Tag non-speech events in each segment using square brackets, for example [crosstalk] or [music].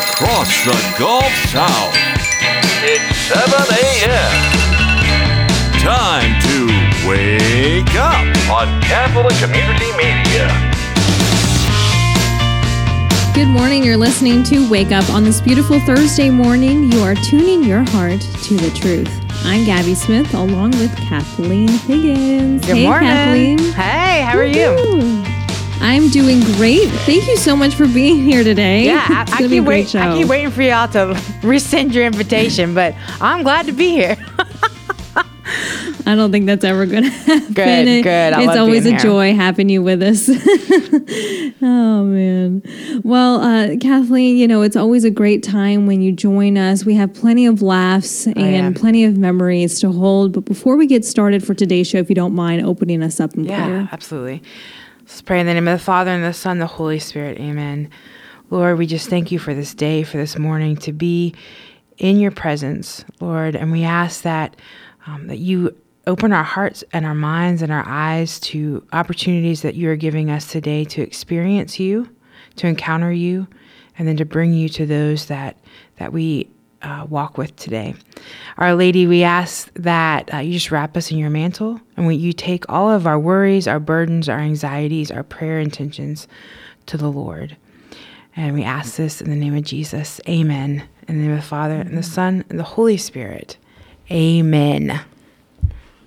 Across the Gulf South, it's 7 a.m. Time to wake up on Catholic Community Media. Good morning. You're listening to Wake Up on this beautiful Thursday morning. You are tuning your heart to the truth. I'm Gabby Smith along with Kathleen Higgins. Good hey, morning. Kathleen. Hey, how are you? I'm doing great. Thank you so much for being here today. Yeah, I, [laughs] It's I keep wait. I keep waiting for y'all to [laughs] resend your invitation, but I'm glad to be here. [laughs] I don't think that's ever going to happen. Good, good. I it's always a here. joy having you with us. oh, man. Well, uh, Kathleen, you know, it's always a great time when you join us. We have plenty of laughs and yeah. plenty of memories to hold. But before we get started for today's show, if you don't mind opening us up in Yeah, prayer. absolutely. Let's pray in the name of the Father and the Son, and the Holy Spirit. Amen. Lord, we just thank you for this day, for this morning to be in your presence, Lord, and we ask that um, that you open our hearts and our minds and our eyes to opportunities that you are giving us today to experience you, to encounter you, and then to bring you to those that that we uh, walk with today. Our Lady, we ask that uh, you just wrap us in your mantle and we, you take all of our worries, our burdens, our anxieties, our prayer intentions to the Lord. And we ask this in the name of Jesus. Amen. In the name of the Father and the Son and the Holy Spirit. Amen.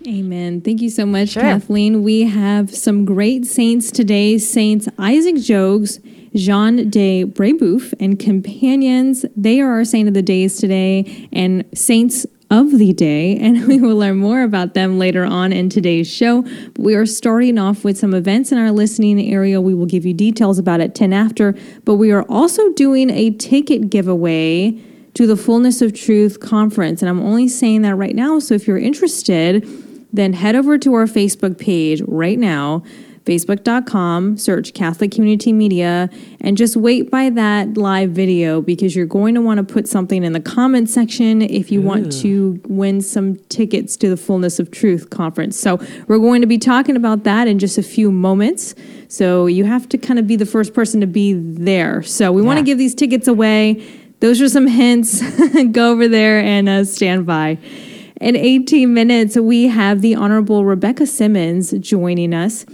Amen. Thank you so much, Sure. Kathleen. We have some great saints today Saints Isaac Jogues, Jean de Brebeuf, and companions. They are our saint of the days today and saints of the day, [laughs] and we will learn more about them later on in today's show. We are starting off with some events in our listening area. We will give you details about at 10 after, but we are also doing a ticket giveaway to the Fullness of Truth conference. And I'm only saying that right now. So if you're interested, then head over to our Facebook page right now, facebook.com, search Catholic Community Media, and just wait by that live video because you're going to want to put something in the comment section if you want to win some tickets to the Fullness of Truth conference. So we're going to be talking about that in just a few moments. So you have to kind of be the first person to be there. So we want to give these tickets away. Those are some hints. [laughs] Go over there and uh, stand by. In 18 minutes, we have the Honorable Rebecca Simmons joining us.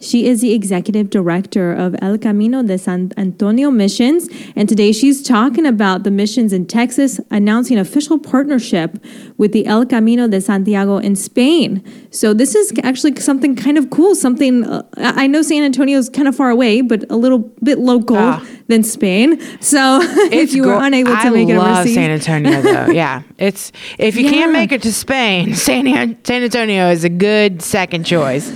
She is the executive director of El Camino de San Antonio Missions. And today she's talking about the missions in Texas, announcing official partnership with the El Camino de Santiago in Spain. So this is actually something kind of cool. Something uh, I know San Antonio is kind of far away, but a little bit local Ah. than Spain. So [laughs] if you were unable to I make it I love overseas, San Antonio, though. [laughs] yeah, it's if you Yeah. can't make it to Spain, [laughs] San, San Antonio is a good second choice.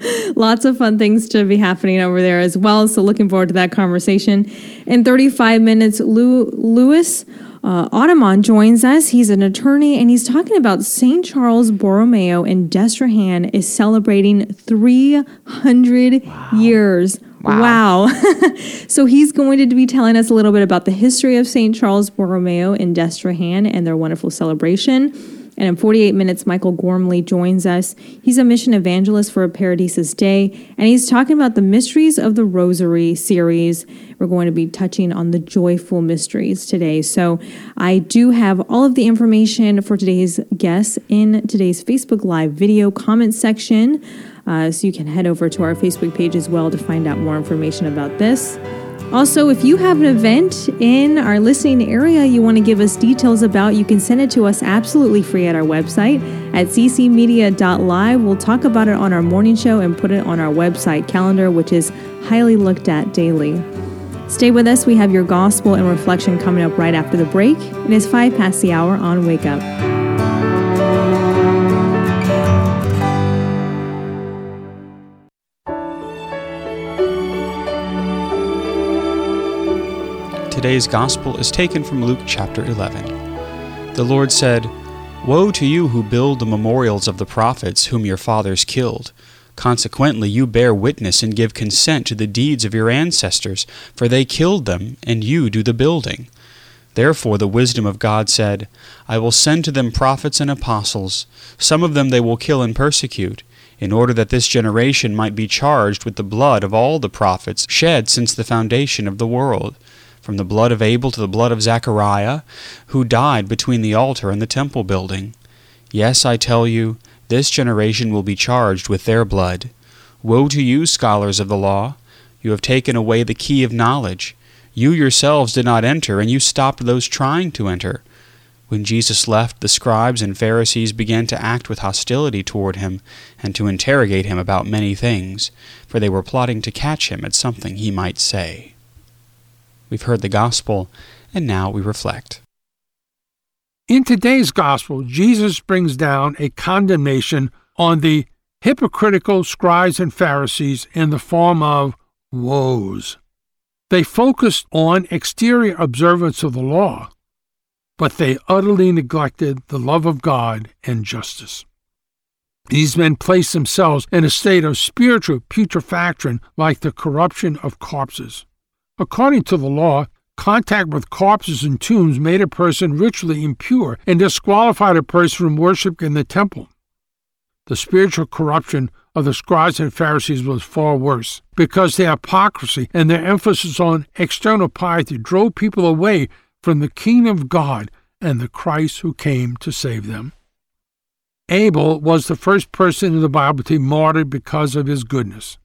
[laughs] Lots of fun things to be happening over there as well. So looking forward to that conversation. In 35 minutes, Lou, Louis uh, Authement joins us. He's an attorney and he's talking about St. Charles Borromeo in Destrehan is celebrating 300 years. Wow. Wow. [laughs] so he's going to be telling us a little bit about the history of St. Charles Borromeo in Destrehan and their wonderful celebration. And in 48 minutes, Michael Gormley joins us. He's a mission evangelist for a Paradisus Dei, and he's talking about the Mysteries of the Rosary series. We're going to be touching on the joyful mysteries today. So I do have all of the information for today's guests in today's Facebook Live video comment section. Uh, so you can head over to our Facebook page as well to find out more information about this. Also, if you have an event in our listening area you want to give us details about, you can send it to us absolutely free at our website at ccmedia.live. We'll talk about it on our morning show and put it on our website calendar, which is highly looked at daily. Stay with us. We have your gospel and reflection coming up right after the break. It is five past the hour on Wake Up. Today's Gospel is taken from Luke chapter 11. The Lord said, Woe to you who build the memorials of the prophets whom your fathers killed. Consequently, you bear witness and give consent to the deeds of your ancestors, for they killed them, and you do the building. Therefore, the wisdom of God said, I will send to them prophets and apostles. Some of them they will kill and persecute, in order that this generation might be charged with the blood of all the prophets shed since the foundation of the world, from the blood of Abel to the blood of Zechariah, who died between the altar and the temple building. Yes, I tell you, this generation will be charged with their blood. Woe to you, scholars of the law! You have taken away the key of knowledge. You yourselves did not enter, and you stopped those trying to enter. When Jesus left, the scribes and Pharisees began to act with hostility toward him, and to interrogate him about many things, for they were plotting to catch him at something he might say. We've heard the gospel, and now we reflect. In today's gospel, Jesus brings down a condemnation on the hypocritical scribes and Pharisees in the form of woes. They focused on exterior observance of the law, but they utterly neglected the love of God and justice. These men placed themselves in a state of spiritual putrefaction like the corruption of corpses. According to the law, Contact with corpses and tombs made a person ritually impure and disqualified a person from worship in the temple. The spiritual corruption of the scribes and Pharisees was far worse, because their hypocrisy and their emphasis on external piety drove people away from the kingdom of God and the Christ who came to save them. Abel was the first person in the Bible to be martyred because of his goodness.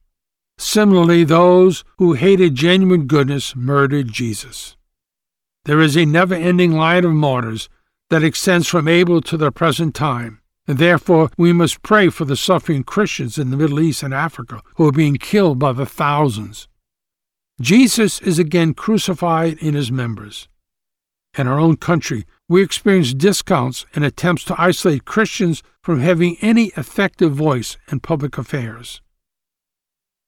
Similarly, those who hated genuine goodness murdered Jesus. There is a never ending line of martyrs that extends from Abel to the present time, and therefore we must pray for the suffering Christians in the Middle East and Africa who are being killed by the thousands. Jesus is again crucified in his members. In our own country, we experience discounts and attempts to isolate Christians from having any effective voice in public affairs.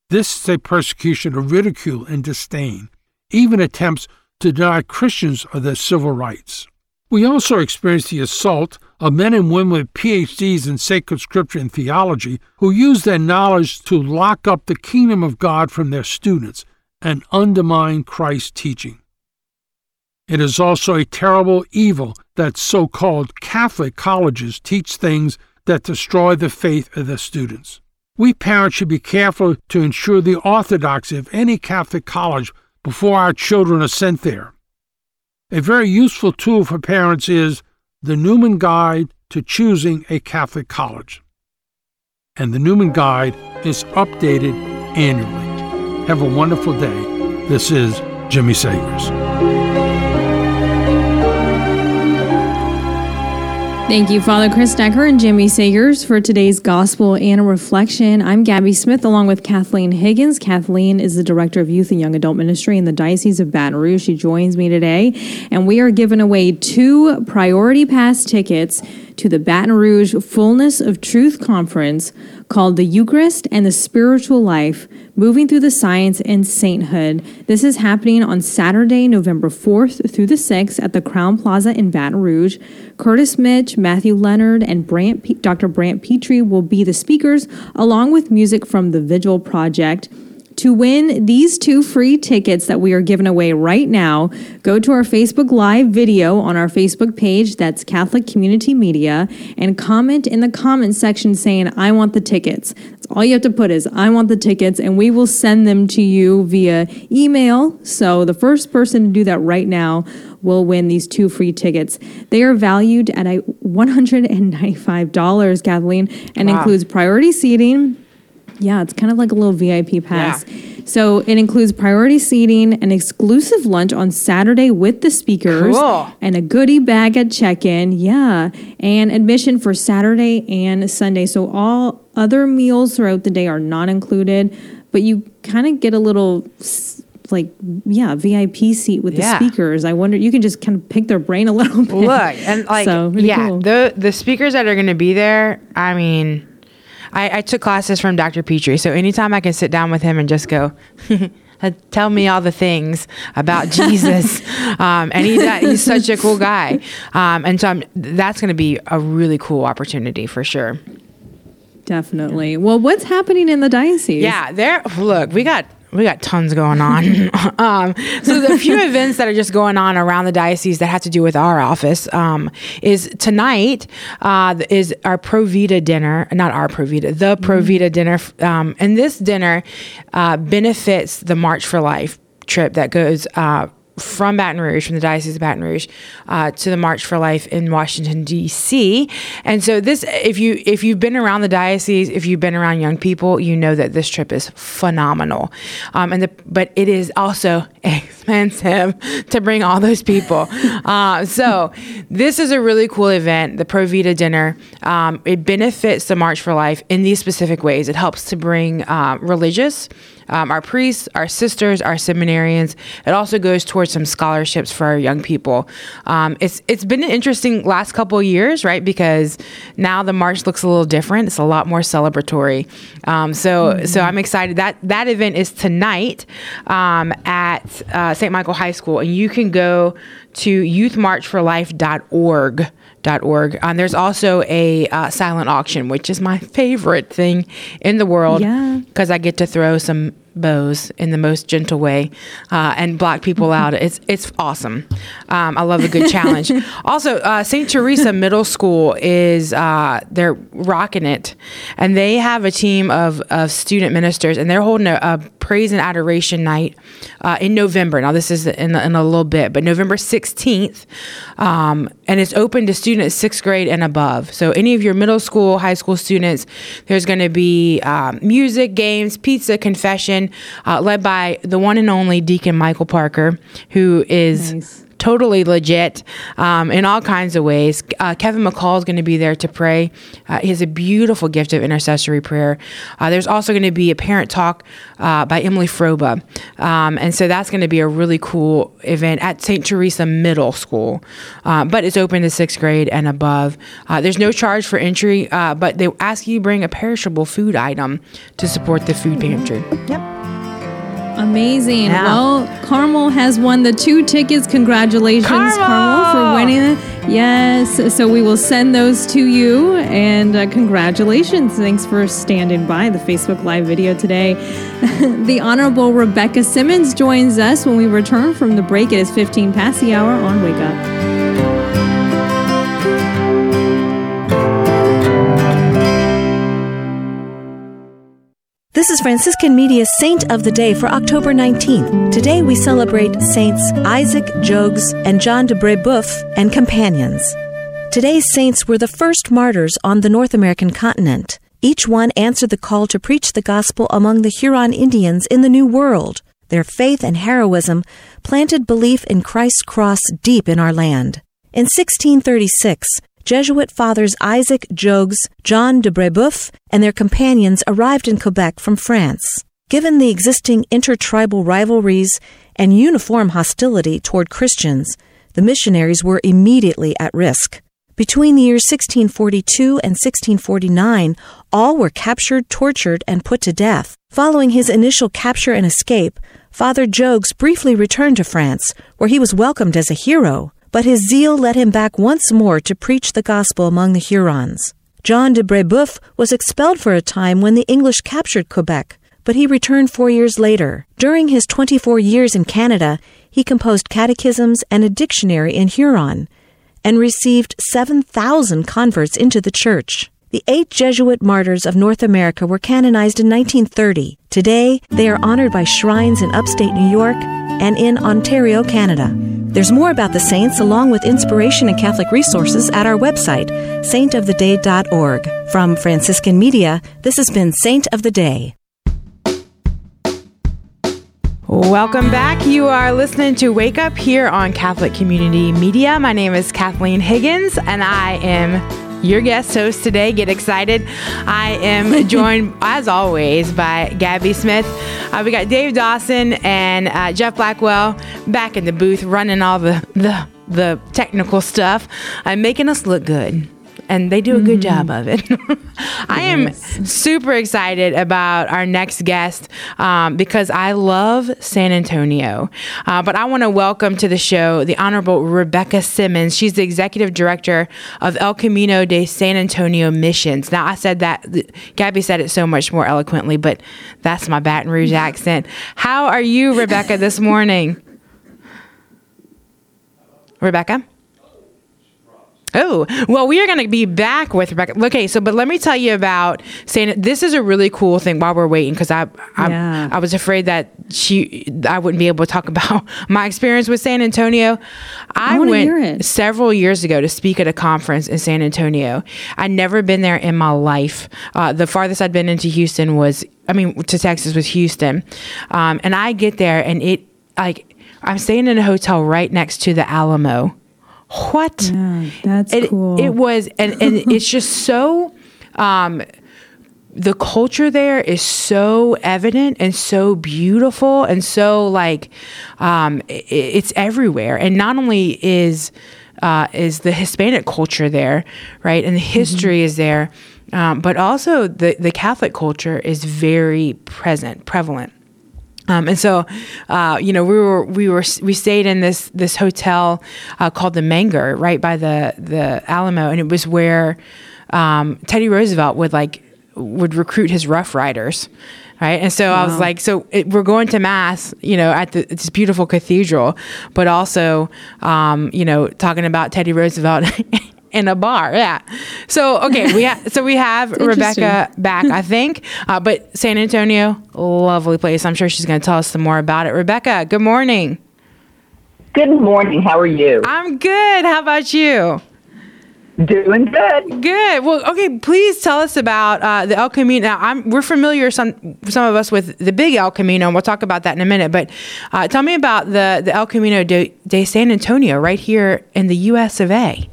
This is a persecution of ridicule and disdain, even attempts to deny Christians of their civil rights. We also experience the assault of men and women with PhDs in sacred scripture and theology who use their knowledge to lock up the kingdom of God from their students and undermine Christ's teaching. It is also a terrible evil that so called Catholic colleges teach things that destroy the faith of their students. We parents should be careful to ensure the orthodoxy of any Catholic college before our children are sent there. A very useful tool for parents is the Newman Guide to Choosing a Catholic College. And the Newman Guide is updated annually. Have a wonderful day. This is Jimmy Seghers. Thank you, Father Chris Decker and Jimmy Seghers, for today's gospel and reflection. I'm Gabby Smith along with Kathleen Higgins. Kathleen is the Director of Youth and Young Adult Ministry in the Diocese of Baton Rouge. She joins me today, and we are giving away two priority pass tickets to the Baton Rouge Fullness of Truth Conference called The Eucharist and the Spiritual Life Moving Through the Science and Sainthood. This is happening on Saturday, November 4th through the 6th at the Crowne Plaza in Baton Rouge. Curtis Mitch, Matthew Leonard, and Brant P- Dr. Brant Pitre will be the speakers, along with music from the Vigil Project. To win these two free tickets that we are giving away right now, go to our Facebook Live video on our Facebook page, that's Catholic Community Media, and comment in the comment section saying, I want the tickets. That's all you have to put is, I want the tickets, and we will send them to you via email. So the first person to do that right now will win these two free tickets. They are valued at a $195, Kathleen, and Wow. includes priority seating. Yeah, it's kind of like a little VIP pass. So it includes priority seating, an exclusive lunch on Saturday with the speakers, Cool. and a goodie bag at check-in. Yeah, and admission for Saturday and Sunday. So all other meals throughout the day are not included, but you kind of get a little s- like yeah VIP seat with Yeah. the speakers. I wonder you can just kind of pick their brain a little bit. Look, and like, So, yeah, cool. the the speakers that are going to be there. I mean, I, I took classes from Dr. Pitre, so anytime I can sit down with him and just go, [laughs] tell me all the things about [laughs] Jesus. um, and he, that, he's such a cool guy. Um, and so I'm, that's going to be a really cool opportunity for sure. Definitely. Well, what's happening in the diocese? Yeah, there. Look, we got we got tons going on. [laughs] [laughs] um, so the few [laughs] events that are just going on around the diocese that have to do with our office um, is tonight uh, is our Provita dinner, not our Provita, the Provita dinner, um, and this dinner uh, benefits the March for Life trip that goes uh, from Baton Rouge, from the Diocese of Baton Rouge, uh, to the March for Life in Washington D.C. And so this, if you if you've been around the diocese, if you've been around young people, you know that this trip is phenomenal. Um, and the but it is also [laughs] expensive to bring all those people. [laughs] Uh, so this is a really cool event, the Pro Vita dinner. Um, it benefits the March for Life in these specific ways. It helps to bring uh, religious um, our priests, our sisters, our seminarians. It also goes towards some scholarships for our young people. Um, it's it's been an interesting last couple years, right? Because now the march looks a little different. It's a lot more celebratory. Um, so mm-hmm. so I'm excited that that event is tonight um, at uh, St. Michael High School, and you can go to youthmarchforlife.org org. Um, there's also a uh, silent auction, which is my favorite thing in the world because I get to throw some bows in the most gentle way uh, and block people [laughs] out. It's it's awesome. Um, I love a good challenge. [laughs] also, uh, St. Teresa Middle School is uh, they're rocking it, and they have a team of, of student ministers, and they're holding a, a praise and adoration night uh, in November. Now, this is in, in a little bit, but November 16th, um, and it's open to students sixth grade and above. So, any of your middle school, high school students, there's going to be um, music, games, pizza, confession, uh, led by the one and only Deacon Michael Parker, who is. Nice totally legit um, in all kinds of ways. Uh, Kevin McCall is going to be there to pray. Uh, he has a beautiful gift of intercessory prayer. Uh, there's also going to be a parent talk uh, by Emily Froba. Um, and so that's going to be a really cool event at St. Teresa Middle School. Uh, but it's open to sixth grade and above. Uh, there's no charge for entry, but they ask you to bring a perishable food item to support the food pantry. Yep. Amazing. Yeah. Well, Carmel has won the two tickets. Congratulations, Carmel, Carmel for winning it. Yes. So we will send those to you. And uh, congratulations. Thanks for standing by the Facebook Live video today. [laughs] the Honorable Rebecca Simmons joins us when we return from the break. It is 15 past the hour on Wake Up. This is Franciscan Media's Saint of the Day for October 19th. Today we celebrate Saints Isaac Jogues and John de Brebeuf and companions. Today's saints were the first martyrs on the North American continent. Each one answered the call to preach the gospel among the Huron Indians in the New World. Their faith and heroism planted belief in Christ's cross deep in our land. In 1636, Jesuit fathers Isaac Jogues, John de Brebeuf, and their companions arrived in Quebec from France. Given the existing intertribal rivalries and uniform hostility toward Christians, the missionaries were immediately at risk. Between the years 1642 and 1649, all were captured, tortured, and put to death. Following his initial capture and escape, Father Jogues briefly returned to France, where he was welcomed as a hero but his zeal led him back once more to preach the gospel among the Hurons. John de Brebeuf was expelled for a time when the English captured Quebec, but he returned four years later. During his 24 years in Canada, he composed catechisms and a dictionary in Huron and received 7,000 converts into the church. The eight Jesuit martyrs of North America were canonized in 1930. Today, they are honored by shrines in upstate New York and in Ontario, Canada. There's more about the saints along with inspiration and Catholic resources at our website, saintoftheday.org. From Franciscan Media, this has been Saint of the Day. Welcome back. You are listening to Wake Up here on Catholic Community Media. My name is Kathleen Higgins, and I am your guest host today. Get excited. I am [laughs] joined, as always, by Gabby Smith. Uh, we got Dave Dawson and uh, Jeff Blackwell back in the booth running all the, the, the technical stuff, uh, making us look good. And they do a good job of it. [laughs] I am super excited about our next guest um, because I love San Antonio. Uh, but I want to welcome to the show the Honorable Rebecca Simmons. She's the executive director of El Camino de San Antonio Missions. Now, I said that, Gabby said it so much more eloquently, but that's my Baton Rouge [laughs] accent. How are you, Rebecca, this morning? [laughs] Rebecca? Oh, well, we are going to be back with Rebecca. Okay, so but let me tell you about saying this is a really cool thing while we're waiting because I I, Yeah. I was afraid that she I wouldn't be able to talk [laughs] about my experience with San Antonio. I, wanna went several years ago to speak at a conference in San Antonio. I'd never been there in my life. Uh, the farthest I'd been into Houston was I mean to Texas was Houston, um, and I get there and it like I'm staying in a hotel right next to the Alamo. What? Yeah, that's it, cool. It was, and, and [laughs] it's just so. Um, the culture there is so evident and so beautiful and so like um, i it's everywhere. And not only is uh, is the Hispanic culture there, right, and the history is there, um, but also the the Catholic culture is very present, prevalent. Um, and so, uh, you know, we were we were we stayed in this this hotel uh, called the Menger, right by the the Alamo, and it was where um, Teddy Roosevelt would like would recruit his Rough Riders, right? And so I was like, so it, we're going to mass, you know, at the, this beautiful cathedral, but also, um, you know, talking about Teddy Roosevelt. [laughs] In a bar, yeah. So okay, we ha- so we have [laughs] Rebecca back, I think. Uh, but San Antonio, lovely place. I'm sure she's going to tell us some more about it. Rebecca, good morning. Good morning. How are you? I'm good. How about you? Doing good. Good. Well, okay. Please tell us about uh, the El Camino. Now, I'm we're familiar some some of us with the big El Camino, and we'll talk about that in a minute. But uh, tell me about the the El Camino de, de San Antonio right here in the U.S. of A.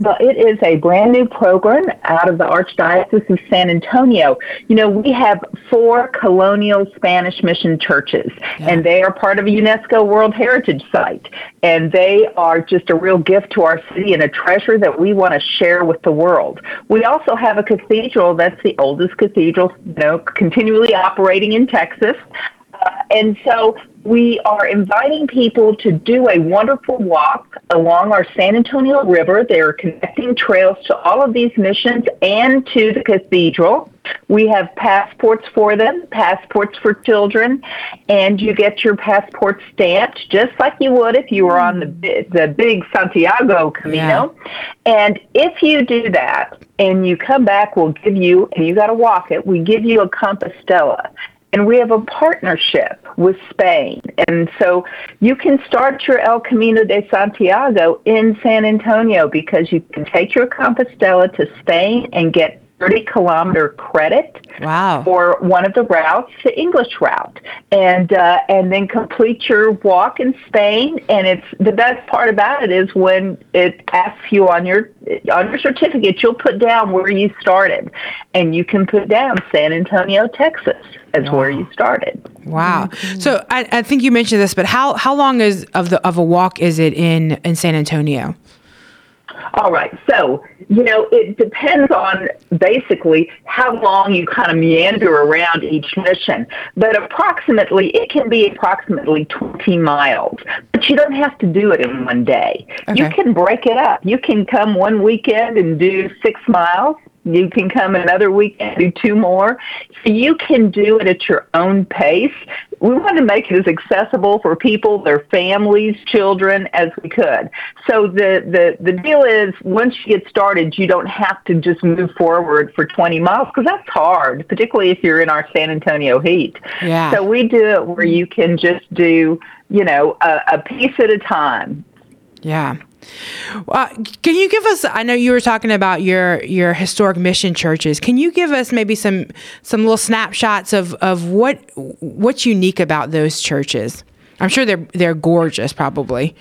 Well, it is a brand new program out of the Archdiocese of San Antonio. You know, we have four colonial Spanish mission churches, and they are part of a UNESCO World Heritage Site. And they are just a real gift to our city and a treasure that we want to share with the world. We also have a cathedral that's the oldest cathedral, you know, continually operating in Texas. And so we are inviting people to do a wonderful walk along our San Antonio River. There are connecting trails to all of these missions and to the cathedral. We have passports for them, passports for children, and you get your passport stamped just like you would if you were on the the big Santiago Camino. And if you do that and you come back, we'll give you and you got to walk it. We give you a Compostela and we have a partnership with Spain. And so you can start your El Camino de Santiago in San Antonio because you can take your Compostela to Spain and get 30 kilometer credit Wow. for one of the routes, the English route, and uh, and then complete your walk in Spain. And it's the best part about it is when it asks you on your on your certificate, you'll put down where you started, and you can put down San Antonio, Texas, as where you started. Wow. So I, I think you mentioned this, but how how long is of the of a walk is it in in San Antonio? All right. So, you know, it depends on basically how long you kind of meander around each mission. But approximately, it can be approximately 20 miles. But you don't have to do it in one day. You can break it up. You can come one weekend and do six miles. You can come another weekend, do two more. So you can do it at your own pace. We want to make it as accessible for people, their families, children as we could. So the, the, the deal is once you get started, you don't have to just move forward for 20 miles because that's hard, particularly if you're in our San Antonio heat. Yeah. So we do it where you can just do, you know, a, a piece at a time. Yeah. Uh, can you give us? I know you were talking about your your historic mission churches. Can you give us maybe some some little snapshots of of what what's unique about those churches? I'm sure they're they're gorgeous, probably.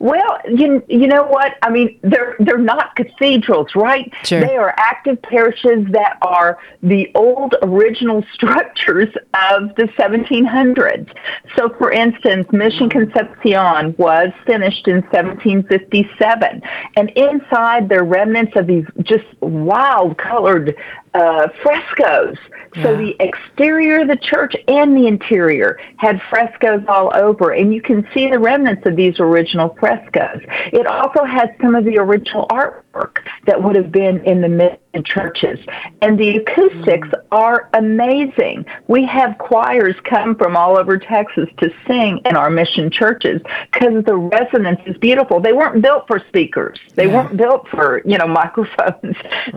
Well, you you know what? I mean, they're they're not cathedrals, right? Sure. They are active parishes that are the old original [laughs] structures of the 1700s. So, for instance, Mission Concepcion was finished in 1757, and inside there are remnants of these just wild colored uh, frescoes. So Yeah. the exterior of the church and the interior had frescoes all over, and you can see the remnants of these original frescoes. It also has some of the original artwork that would have been in the mid churches, and the acoustics mm. are amazing. We have choirs come from all over Texas to sing in our mission churches because the resonance is beautiful. They weren't built for speakers. They Yeah. weren't built for you know [laughs] microphones.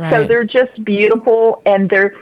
So they're just beautiful, and they're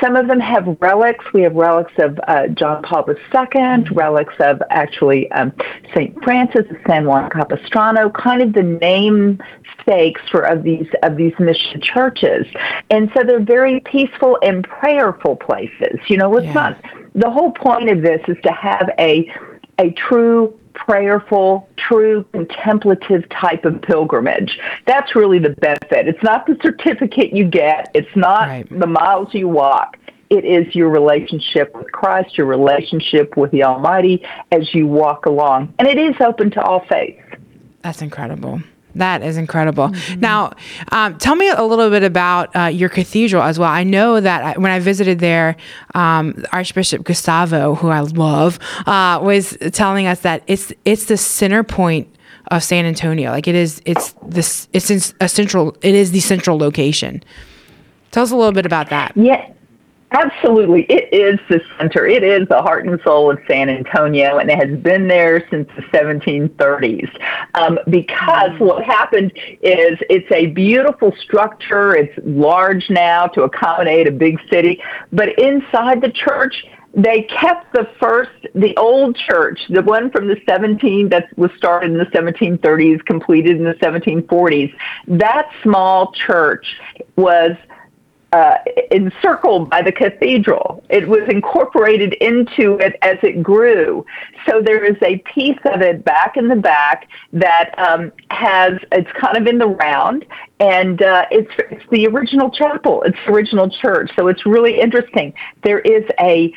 some of them have relics. We have relics of uh, John Paul II, relics of actually um, Saint Francis of San Juan Capistrano, kind of the namesakes for of these of these mission churches. And so they're very peaceful and prayerful places. You know, it's Yeah. not the whole point of this is to have a a true prayerful, true contemplative type of pilgrimage. That's really the benefit. It's not the certificate you get, it's not Right. the miles you walk. It is your relationship with Christ, your relationship with the Almighty as you walk along. And it is open to all faiths. That's incredible. That is incredible. Now, um, tell me a little bit about uh, your cathedral as well. I know that I, when I visited there, um, Archbishop Gustavo, who I love, uh, was telling us that it's it's the center point of San Antonio. Like it is, it's this, it's in a central. It is the central location. Tell us a little bit about that. Yeah, absolutely. It is the center. It is the heart and soul of San Antonio, and it has been there since the 1730s. Um, because what happened is it's a beautiful structure. It's large now to accommodate a big city, but inside the church, they kept the first, the old church, the one from the 17 that was started in the 1730s, completed in the 1740s. That small church was uh, encircled by the cathedral. It was incorporated into it as it grew. So there is a piece of it back in the back that um, has, it's kind of in the round, and uh, it's, it's the original chapel. It's the original church. So it's really interesting. There is a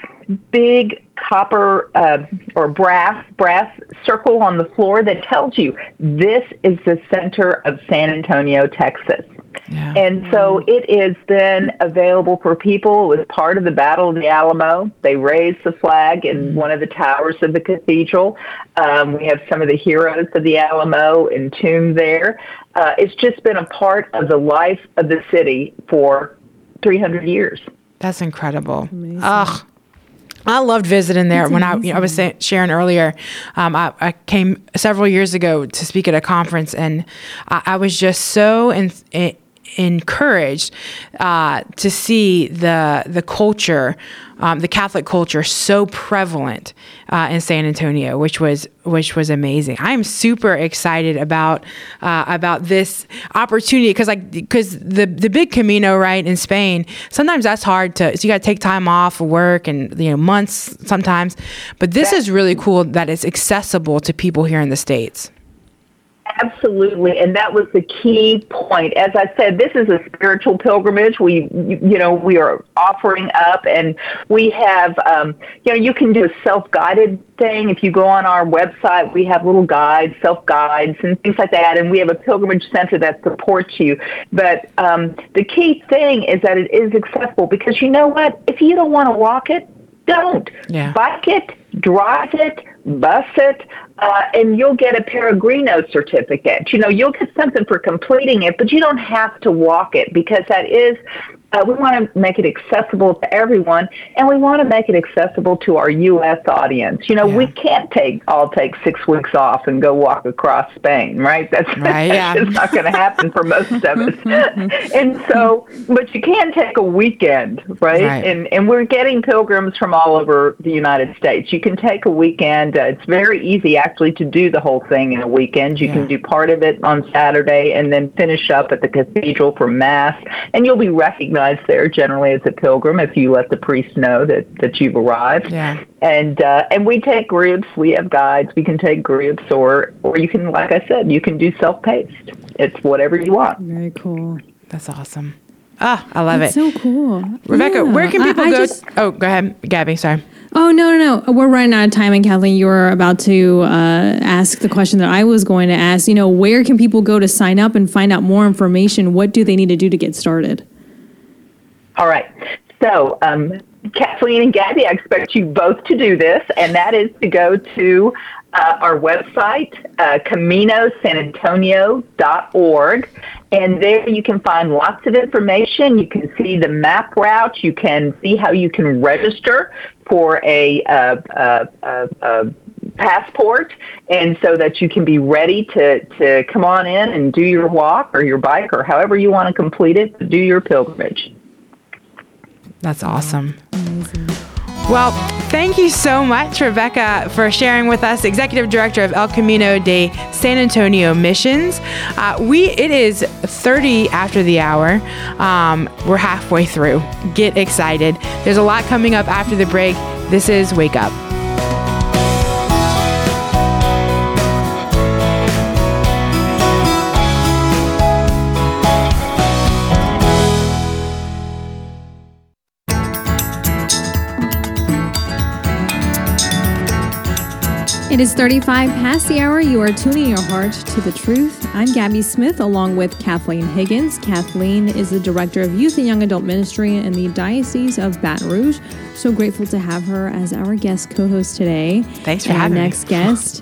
big copper uh, or brass brass circle on the floor that tells you this is the center of San Antonio, Texas. Yeah. And so it is then available for people. It was part of the Battle of the Alamo. They raised the flag in one of the towers of the cathedral. Um, we have some of the heroes of the Alamo entombed there. Uh, it's just been a part of the life of the city for 300 years. That's incredible. Ugh. I loved visiting there when I, you know, I was say, sharing earlier. Um, I, I came several years ago to speak at a conference, and I, I was just so in, in, encouraged uh, to see the the culture, um, the Catholic culture, so prevalent uh, in San Antonio, which was which was amazing. I am super excited about uh, about this opportunity because like because the the big Camino right in Spain sometimes that's hard to so you got to take time off of work and you know months sometimes, but this is really cool that it's accessible to people here in the states. Absolutely, and that was the key point. As I said, this is a spiritual pilgrimage. We, you know, we are offering up, and we have, um, you know, you can do a self-guided thing. If you go on our website, we have little guides, self-guides, and things like that. And we have a pilgrimage center that supports you. But um, the key thing is that it is accessible because you know what? If you don't want to walk it, don't. Yeah. Bike it, drive it, bus it, uh, and you'll get a Peregrino certificate. You know, you'll get something for completing it, but you don't have to walk it because that is. Uh, we want to make it accessible to everyone, and we want to make it accessible to our U.S. audience. You know, Yeah. we can't take all take six weeks off and go walk across Spain, right? That's, Right, that's just not going to happen for most of [laughs] us. and so, but you can take a weekend, right? Right. And and we're getting pilgrims from all over the United States. You can take a weekend. Uh, it's very easy actually to do the whole thing in a weekend. You Yeah. can do part of it on Saturday and then finish up at the cathedral for mass, and you'll be recognized recognize there generally as a pilgrim if you let the priest know that, that you've arrived. Yeah. And uh, and we take groups. We have guides. We can take groups, or or you can, like I said, you can do self paced. It's whatever you want. Very cool. That's awesome. Ah, I love That's it. so cool. Rebecca, Yeah. where can I- people I go? just- oh, go ahead, Gabby. Sorry. Oh no, no, no! We're running out of time, and Kathleen, you were about to uh, ask the question that I was going to ask. You know, where can people go to sign up and find out more information? What do they need to do to get started? All right. So, um, Kathleen and Gabby, I expect you both to do this, and that is to go to uh, our website, uh, CaminoSanAntonio.org, and there you can find lots of information. You can see the map route. You can see how you can register for a, uh, uh, uh, passport, and so that you can be ready to, to come on in and do your walk or your bike or however you want to complete it, do your pilgrimage. That's awesome. Well, thank you so much, Rebecca, for sharing with us, Executive Director of El Camino de San Antonio Missions. Uh, we it is 30 after the hour. Um, we're halfway through. Get excited. There's a lot coming up after the break. This is Wake Up. It is 35 past the hour. You are tuning your heart to the truth. I'm Gabby Smith along with Kathleen Higgins. Kathleen is the Director of Youth and Young Adult Ministry in the Diocese of Baton Rouge. So grateful to have her as our guest co host today. Thanks for and having our me. next guest.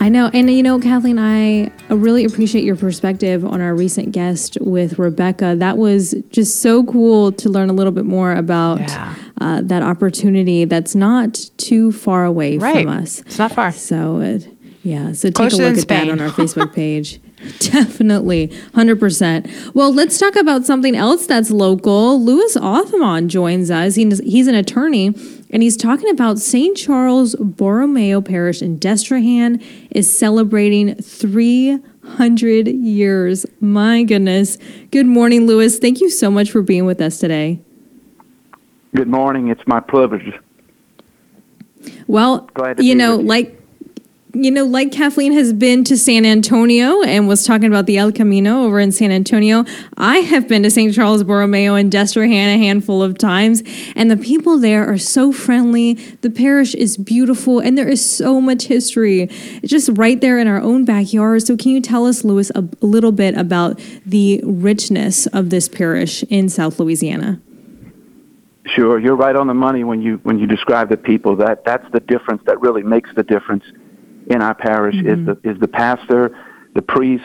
I know. And you know, Kathleen, I really appreciate your perspective on our recent guest with Rebecca. That was just so cool to learn a little bit more about Yeah. Uh, that opportunity that's not too far away Right. from us. It's not far. So, it, yeah. So take Closer a look at that on our [laughs] Facebook page. [laughs] Definitely, hundred percent. Well, let's talk about something else that's local. Louis Authement joins us. He's he's an attorney, and he's talking about St. Charles Borromeo Parish in Destrehan is celebrating three hundred years. My goodness. Good morning, Louis. Thank you so much for being with us today. Good morning. It's my privilege. Well, Glad to you know, you. like you know, like Kathleen has been to San Antonio and was talking about the El Camino over in San Antonio. I have been to St. Charles Borromeo and Destrehan a handful of times, and the people there are so friendly. The parish is beautiful, and there is so much history. It's just right there in our own backyard. So, can you tell us, Louis, a, a little bit about the richness of this parish in South Louisiana? Sure, you're right on the money when you when you describe the people. That that's the difference. That really makes the difference in our parish is mm-hmm. the is the pastor, the priest,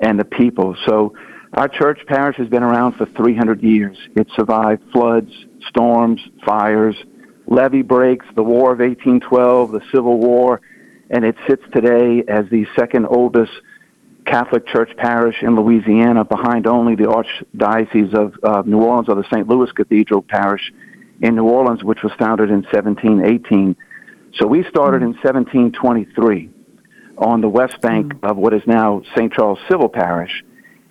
and the people. So, our church parish has been around for 300 years. It survived floods, storms, fires, levee breaks, the War of 1812, the Civil War, and it sits today as the second oldest Catholic Church parish in Louisiana, behind only the Archdiocese of uh, New Orleans or the St. Louis Cathedral Parish in New Orleans, which was founded in 1718. So we started in 1723 on the west bank of what is now St. Charles Civil Parish,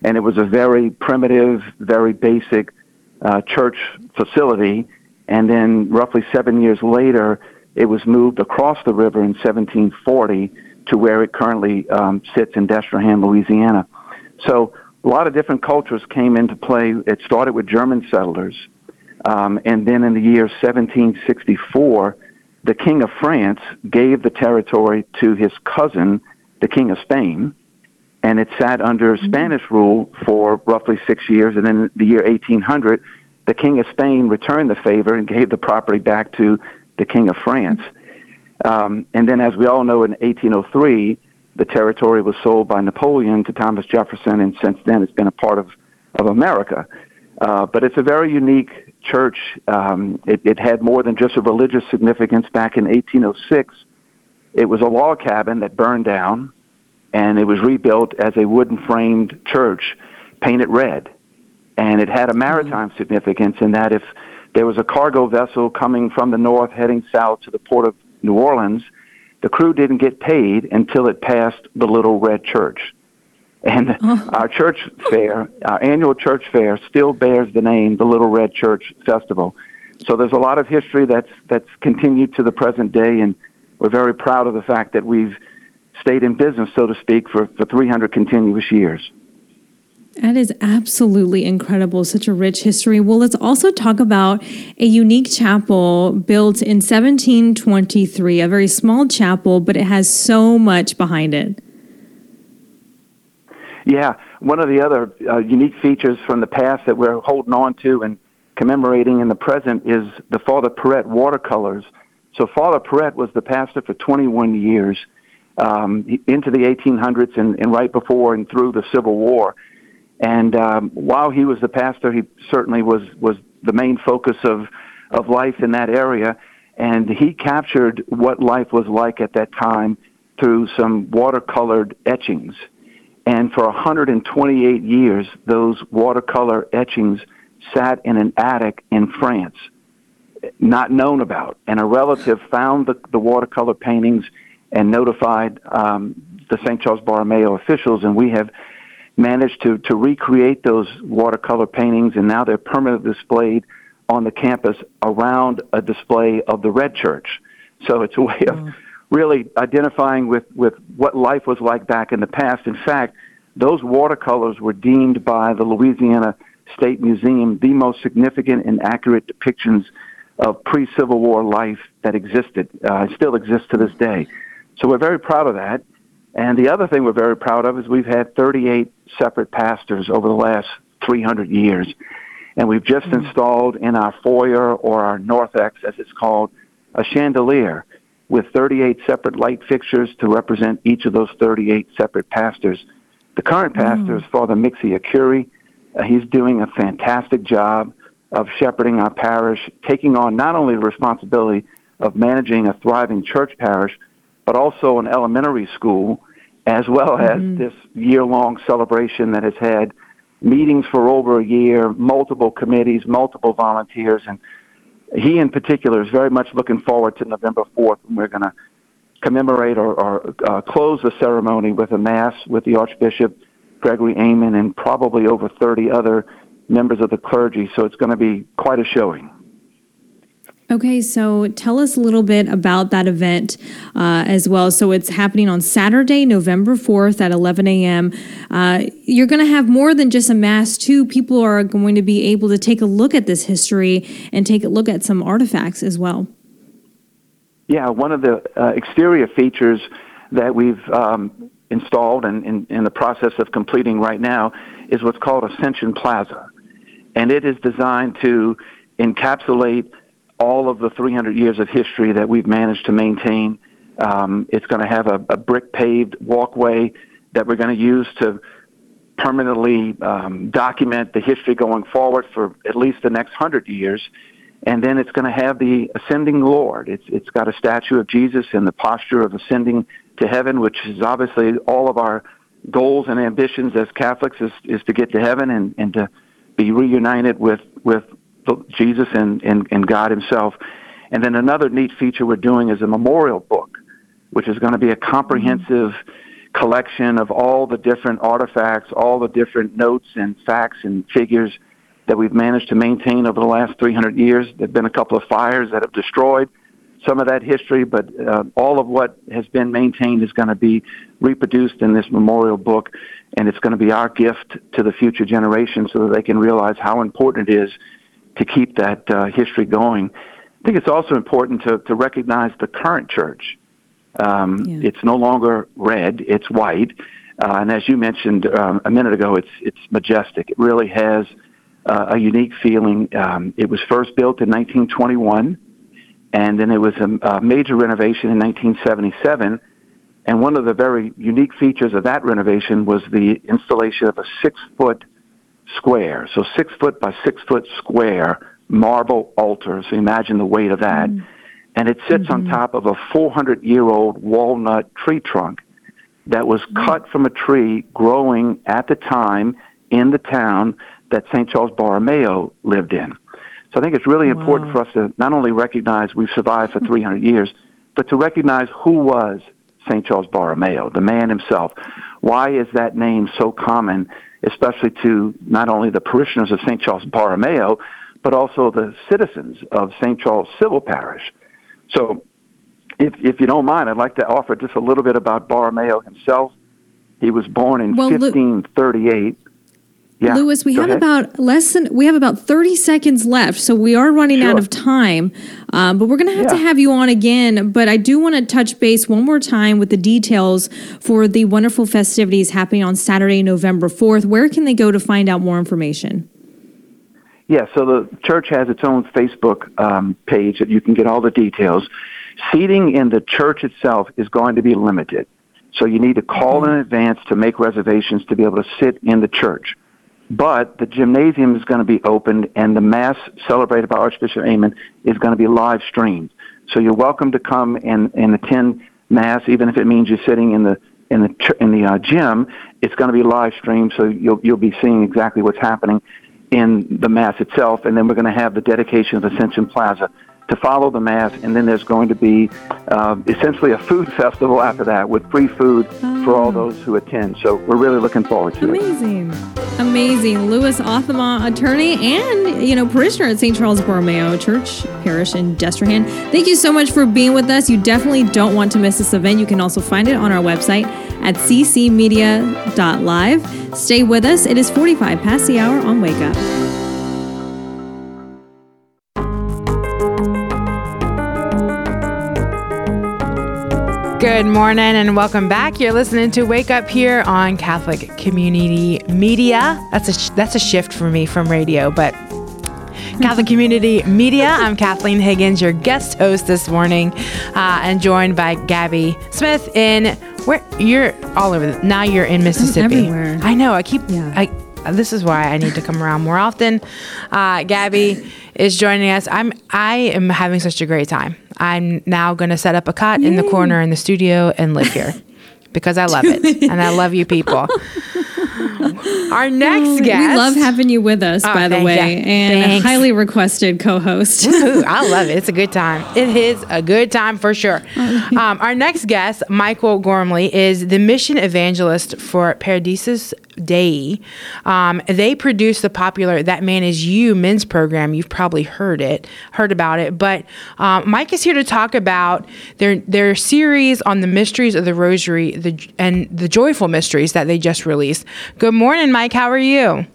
and it was a very primitive, very basic uh, church facility. And then, roughly seven years later, it was moved across the river in 1740 to where it currently um, sits in Destrehan, Louisiana. So a lot of different cultures came into play. It started with German settlers, um, and then in the year 1764, the King of France gave the territory to his cousin, the King of Spain, and it sat under Spanish rule for roughly six years. And then in the year 1800, the King of Spain returned the favor and gave the property back to the King of France. Um, and then, as we all know, in 1803, the territory was sold by Napoleon to Thomas Jefferson, and since then it's been a part of, of America. Uh, but it's a very unique church. Um, it, it had more than just a religious significance. Back in 1806, it was a log cabin that burned down, and it was rebuilt as a wooden framed church painted red. And it had a maritime significance in that if there was a cargo vessel coming from the north heading south to the port of New Orleans, the crew didn't get paid until it passed the little red church. And our church fair, our annual church fair, still bears the name the Little Red Church Festival. So there's a lot of history that's that's continued to the present day, and we're very proud of the fact that we've stayed in business, so to speak, for, for 300 continuous years. That is absolutely incredible. Such a rich history. Well, let's also talk about a unique chapel built in 1723, a very small chapel, but it has so much behind it. Yeah, one of the other uh, unique features from the past that we're holding on to and commemorating in the present is the Father Perrette watercolors. So Father Perrette was the pastor for 21 years um, into the 1800s and, and right before and through the Civil War. And um, while he was the pastor, he certainly was was the main focus of of life in that area. And he captured what life was like at that time through some watercolored etchings. And for 128 years, those watercolor etchings sat in an attic in France, not known about. And a relative found the, the watercolor paintings and notified um, the St. Charles Borromeo officials, and we have managed to, to recreate those watercolor paintings, and now they're permanently displayed on the campus around a display of the Red Church. So it's a way of mm. really identifying with, with what life was like back in the past. In fact, those watercolors were deemed by the Louisiana State Museum the most significant and accurate depictions of pre-Civil War life that existed, uh, still exists to this day. So we're very proud of that. And the other thing we're very proud of is we've had 38 separate pastors over the last 300 years. And we've just mm-hmm. installed in our foyer or our Narthex, as it's called, a chandelier with 38 separate light fixtures to represent each of those 38 separate pastors. The current mm. pastor is Father Mixia Curie. Uh, he's doing a fantastic job of shepherding our parish, taking on not only the responsibility of managing a thriving church parish, but also an elementary school as well as mm-hmm. this year long celebration that has had meetings for over a year, multiple committees, multiple volunteers, and he in particular is very much looking forward to November 4th when we're going to commemorate or, or uh, close the ceremony with a mass with the Archbishop Gregory Aymond and probably over 30 other members of the clergy. So it's going to be quite a showing. Okay, so tell us a little bit about that event uh, as well. So it's happening on Saturday, November 4th at 11 a.m. Uh, you're going to have more than just a mass, too. People are going to be able to take a look at this history and take a look at some artifacts as well. Yeah, one of the uh, exterior features that we've um, installed and in, in the process of completing right now is what's called Ascension Plaza. And it is designed to encapsulate all of the 300 years of history that we've managed to maintain. Um, it's going to have a, a brick paved walkway that we're going to use to permanently um, document the history going forward for at least the next hundred years. And then it's going to have the ascending Lord. It's it's got a statue of Jesus in the posture of ascending to heaven, which is obviously all of our goals and ambitions as Catholics is is to get to heaven and and to be reunited with with Jesus and, and, and God Himself. And then another neat feature we're doing is a memorial book, which is going to be a comprehensive collection of all the different artifacts, all the different notes and facts and figures that we've managed to maintain over the last 300 years. There have been a couple of fires that have destroyed some of that history, but uh, all of what has been maintained is going to be reproduced in this memorial book, and it's going to be our gift to the future generations so that they can realize how important it is to keep that uh, history going. I think it's also important to, to recognize the current church. Um, yeah. It's no longer red; it's white, uh, and as you mentioned um, a minute ago, it's it's majestic. It really has uh, a unique feeling. Um, it was first built in 1921, and then it was a, a major renovation in 1977. And one of the very unique features of that renovation was the installation of a six-foot square. So six foot by six foot square marble altar. So imagine the weight of that. Mm. And it sits mm-hmm. on top of a 400 year old walnut tree trunk that was mm. cut from a tree growing at the time in the town that St. Charles Borromeo lived in. So I think it's really wow. important for us to not only recognize we've survived for 300 years, but to recognize who was St. Charles Borromeo, the man himself. Why is that name so common, especially to not only the parishioners of St. Charles Borromeo, but also the citizens of St. Charles Civil Parish? So, if, if you don't mind, I'd like to offer just a little bit about Borromeo himself. He was born in Well, Lu- 1538. Yeah, Lewis, we have ahead. about less than we have about thirty seconds left, so we are running out of time. Um, but we're going to have to have you on again. But I do want to touch base one more time with the details for the wonderful festivities happening on Saturday, November fourth. Where can they go to find out more information? Yeah, so the church has its own Facebook um, page that you can get all the details. Seating in the church itself is going to be limited. So you need to call in advance to make reservations to be able to sit in the church. But the gymnasium is going to be opened and the Mass celebrated by Archbishop Aymond is going to be live streamed. So you're welcome to come and, and attend Mass, even if it means you're sitting in the in the in the uh, gym. It's going to be live streamed, so you'll you'll be seeing exactly what's happening in the Mass itself. And then we're going to have the dedication of Ascension Plaza to follow the Mass, and then there's going to be uh, essentially a food festival after that with free food for all those who attend. So we're really looking forward to it. Amazing, amazing. Louis Authement, attorney and you know parishioner at St. Charles Borromeo Church Parish in Destrehan. Thank you so much for being with us. You definitely don't want to miss this event. You can also find it on our website at ccmedia.live. Stay with us. It is 45 past the hour on Wake Up. Good morning and welcome back. You're listening to Wake Up here on Catholic Community Media. That's a sh- that's a shift for me from radio, but [laughs] Catholic Community Media. I'm Kathleen Higgins, your guest host this morning, uh, and joined by Gabby Smith in where you're all over. The, now you're in Mississippi. everywhere. I know. I keep. Yeah. I. This is why I need to come around more often. Uh, Gabby is joining us. I'm. I am having such a great time. I'm now going to set up a cot in the corner in the studio and live here [laughs] because I love it and I love you people. [laughs] Our next guest. We love having you with us, Oh, by the way, ya. and Thanks. a highly requested co-host. [laughs] I love it. It's a good time. It is a good time for sure. Um, our next guest, Michael Gormley, is the mission evangelist for Paradisus Dei. Um, they produce the popular "That Man Is You" men's program. You've probably heard it, heard about it. But um, Mike is here to talk about their their series on the mysteries of the Rosary, the and the joyful mysteries that they just released. Good morning, Mike. How are you?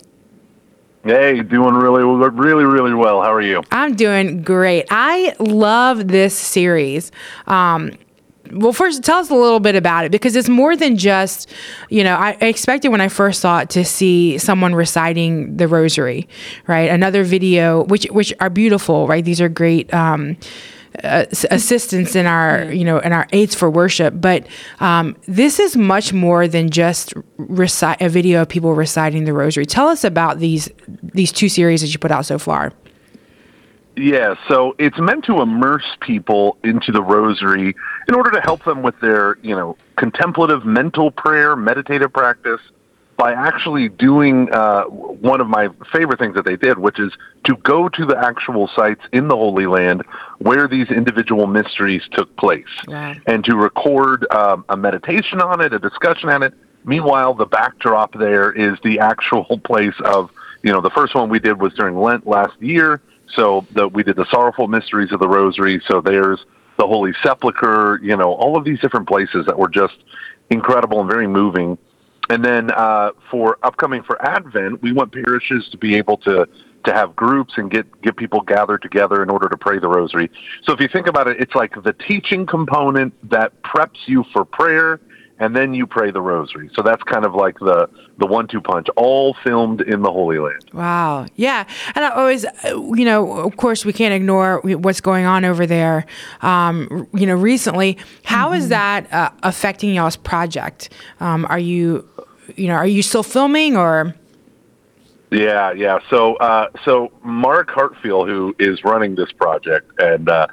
Hey, doing really, really, really well. How are you? I'm doing great. I love this series. Um, well, first, tell us a little bit about it because it's more than just, you know, I expected when I first saw it to see someone reciting the rosary, right? Another video, which which are beautiful, right? These are great. Um, uh, assistance in our you know in our aids for worship but um, this is much more than just recite a video of people reciting the rosary tell us about these these two series that you put out so far Yeah, so it's meant to immerse people into the rosary in order to help them with their, you know, contemplative mental prayer, meditative practice by actually doing uh, one of my favorite things that they did, which is to go to the actual sites in the Holy Land where these individual mysteries took place Wow. and to record um, a meditation on it, a discussion on it. Meanwhile, the backdrop there is the actual [laughs] place of, you know, the first one we did was during Lent last year. So the, we did the sorrowful mysteries of the Rosary. So there's the Holy Sepulchre, you know, all of these different places that were just incredible and very moving. And then uh, for upcoming for Advent, we want parishes to be able to to have groups and get get people gathered together in order to pray the Rosary. So if you think about it, it's like the teaching component that preps you for prayer, and then you pray the Rosary. So that's kind of like the the one two punch, all filmed in the Holy Land. Wow. Yeah. And I always, uh, you know, of course, we can't ignore what's going on over there, um, you know, recently. How is that uh, affecting y'all's project? Um, are you, you know, are you still filming or? Yeah, yeah. So, uh, so Mark Hartfield, who is running this project, and uh,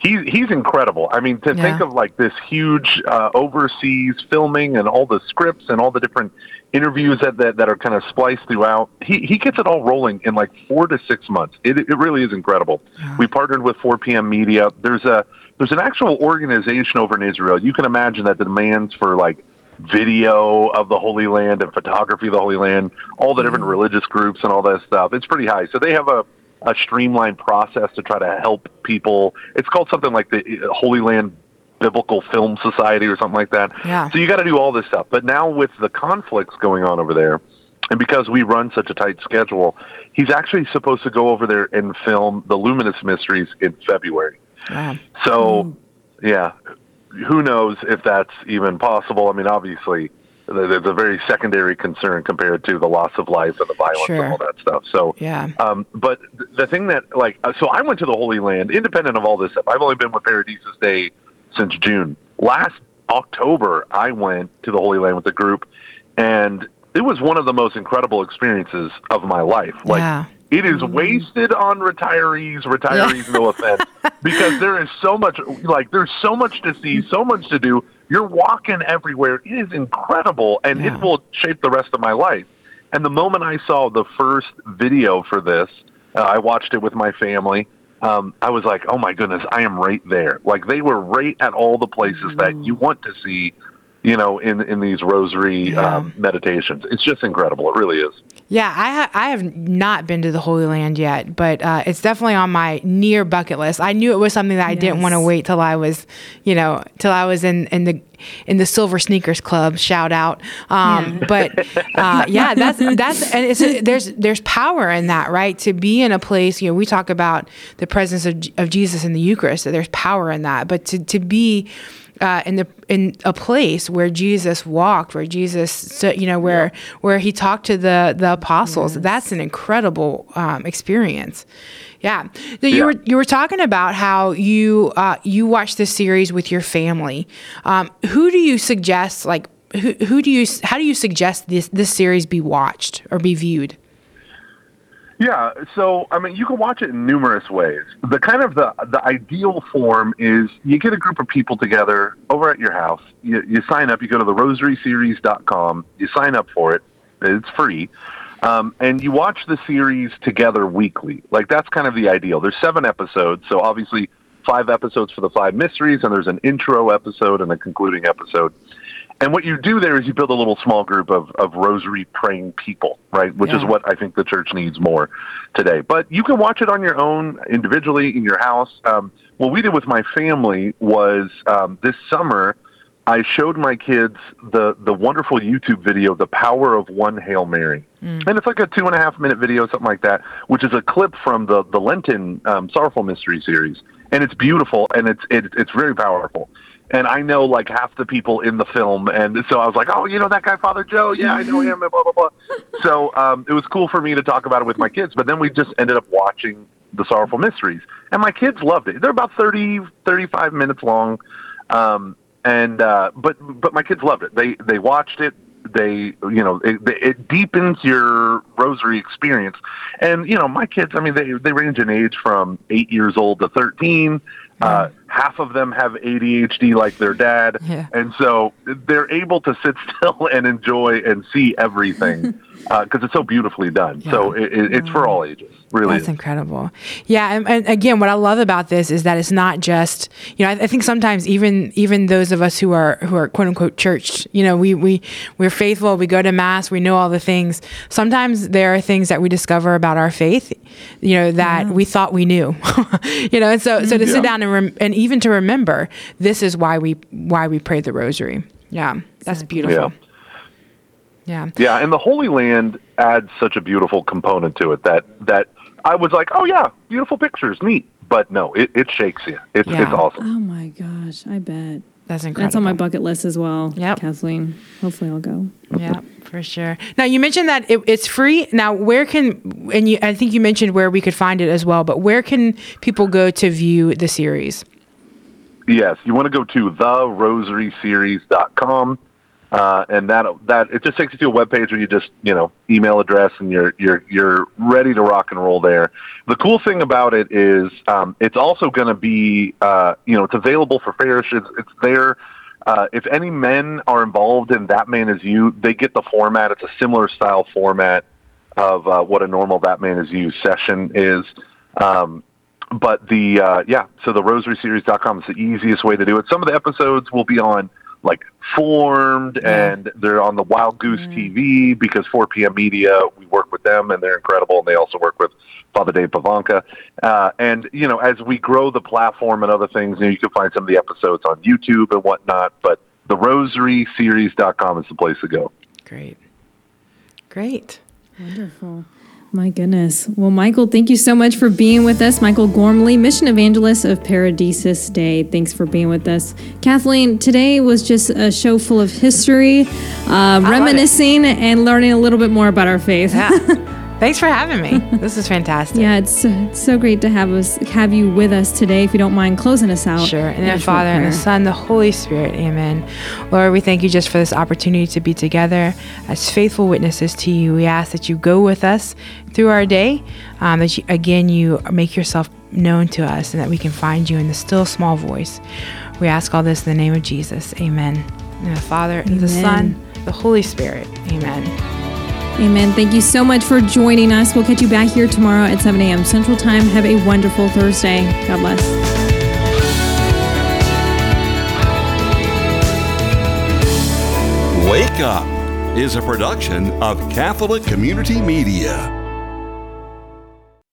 He, he's incredible. I mean, to Yeah. think of like this huge uh, overseas filming and all the scripts and all the different interviews that, that, that are kind of spliced throughout, he, he gets it all rolling in like four to six months. It, it really is incredible. We partnered with 4PM Media. There's a there's an actual organization over in Israel. You can imagine that the demands for like video of the Holy Land and photography of the Holy Land, all the different religious groups and all that stuff. It's pretty high. So they have a, a streamlined process to try to help people. It's called something like the uh, Holy Land Biblical Film Society or something like that. Yeah. So you got to do all this stuff. But now with the conflicts going on over there, and because we run such a tight schedule, he's actually supposed to go over there and film the Luminous Mysteries in February. Wow. So, yeah, who knows if that's even possible? I mean, obviously, there's a very secondary concern compared to the loss of life and the violence Sure. and all that stuff. So, Yeah. um, but the thing that, like, uh, so I went to the Holy Land, independent of all this stuff. I've only been with Paradisus Dei since June. Last October, I went to the Holy Land with a group, and it was one of the most incredible experiences of my life. Like, Yeah. it is wasted on retirees, retirees, no offense, because there is so much, like, there's so much to see, so much to do. You're walking everywhere. It is incredible, and Yeah. it will shape the rest of my life. And the moment I saw the first video for this, uh, I watched it with my family. Um, I was like, "Oh my goodness, I am right there!" Like they were right at all the places that you want to see, you know, in in these rosary Yeah. um, meditations. It's just incredible. It really is. Yeah, I ha- I have not been to the Holy Land yet, but uh, it's definitely on my near bucket list. I knew it was something that I didn't want to wait till I was, you know, till I was in in the in the Silver Sneakers Club. Shout out! Um, But uh, [laughs] yeah, that's that's and it's there's there's power in that, right? To be in a place, you know, we talk about the presence of of Jesus in the Eucharist. So there's power in that, but to to be uh, in the in a place where Jesus walked, where Jesus, stood, you know, where where he talked to the the apostles. That's an incredible um, experience. Yeah. So you Yeah. were you were talking about how you uh, you watch this series with your family. Um, who do you suggest like who, who do you how do you suggest this this series be watched or be viewed? Yeah, so I mean, you can watch it in numerous ways. The kind of the the ideal form is you get a group of people together over at your house. You, you sign up. You go to the rosaryseries.com. You sign up for it. It's free, um, and you watch the series together weekly. Like that's kind of the ideal. There's seven episodes, so obviously five episodes for the five mysteries, and there's an intro episode and a concluding episode. And what you do there is you build a little small group of, of rosary praying people, right? Which is what I think the church needs more today. But you can watch it on your own, individually, in your house. Um, what we did with my family was um, this summer, I showed my kids the, the wonderful YouTube video, The Power of One Hail Mary. And it's like a two and a half minute video, something like that, which is a clip from the, the Lenten um, Sorrowful Mystery series. And it's beautiful and it's, it, it's very powerful and I know like half the people in the film, and so I was like, oh, you know that guy, Father Joe? Yeah, I know him, and blah blah blah. [laughs] so um, it was cool for me to talk about it with my kids, but then we just ended up watching the Sorrowful Mysteries, and my kids loved it. They're about 30, 35 minutes long, um, and uh, but but my kids loved it. They they watched it. They you know it, it deepens your rosary experience, and you know my kids. I mean they they range in age from eight years old to thirteen. Uh, half of them have ADHD like their dad, Yeah. and so they're able to sit [laughs] still and enjoy and see everything [laughs] Uh, because it's so beautifully done. So it, it, it's for all ages, really. That's is. incredible. Yeah, and, and again, what I love about this is that it's not just you know. I, I think sometimes even even those of us who are who are quote unquote church, you know, we we we're faithful. We go to mass. We know all the things. Sometimes there are things that we discover about our faith, you know, that we thought we knew, [laughs] you know. And so so to mm-hmm. Yeah. sit down and rem- and even to remember this is why we why we pray the rosary. Yeah, that's beautiful. Yeah. Yeah, and the Holy Land adds such a beautiful component to it that that I was like, oh yeah, beautiful pictures, neat. But no, it, it shakes you. It's Yeah. it's awesome. Oh my gosh, I bet. That's incredible. That's on my bucket list as well. Yep. Kathleen. Hopefully I'll go. Yeah, for sure. Now you mentioned that it, it's free. Now, where can and you? I think you mentioned where we could find it as well. But where can people go to view the series? Yes, you want to go to therosaryseries.com. Uh, and that that it just takes you to a web page where you just you know email address and you're you're you're ready to rock and roll there. The cool thing about it is um, it's also going to be uh, you know it's available for parish. It's, it's there. Uh, if any men are involved in That Man Is You, they get the format. It's a similar style format of uh, what a normal That Man Is You session is. Um, but the uh, yeah, so the rosaryseries.com is the easiest way to do it. Some of the episodes will be on like Formed, and they're on the Wild Goose TV because 4 p.m. Media. We work with them, and they're incredible. And they also work with Father Dave Pivonka. Uh, and you know, as we grow the platform and other things, you, know, you can find some of the episodes on YouTube and whatnot. But the RosarySeries.com is the place to go. Great. Great. Wonderful. My goodness. Well, Michael, thank you so much for being with us. Michael Gormley, Mission Evangelist of Paradisus Dei. Thanks for being with us. Kathleen, today was just a show full of history, uh, reminiscing, and learning a little bit more about our faith. Yeah. [laughs] Thanks for having me. [laughs] This is fantastic. Yeah, it's, it's so great to have us have you with us today. If you don't mind closing us out. Sure. And in then Father and the. Son, the Holy Spirit. Amen. Lord, we thank you just for this opportunity to be together as faithful witnesses to you. We ask that you go with us through our day, um, that you, again, you make yourself known to us and that we can find you in the still small voice. We ask all this in the name of Jesus. Amen. And the Father and the Son, the Holy Spirit. Amen. Amen. Thank you so much for joining us. We'll catch you back here tomorrow at 7 a.m. Central Time. Have a wonderful Thursday. God bless. Wake Up is a production of Catholic Community Media.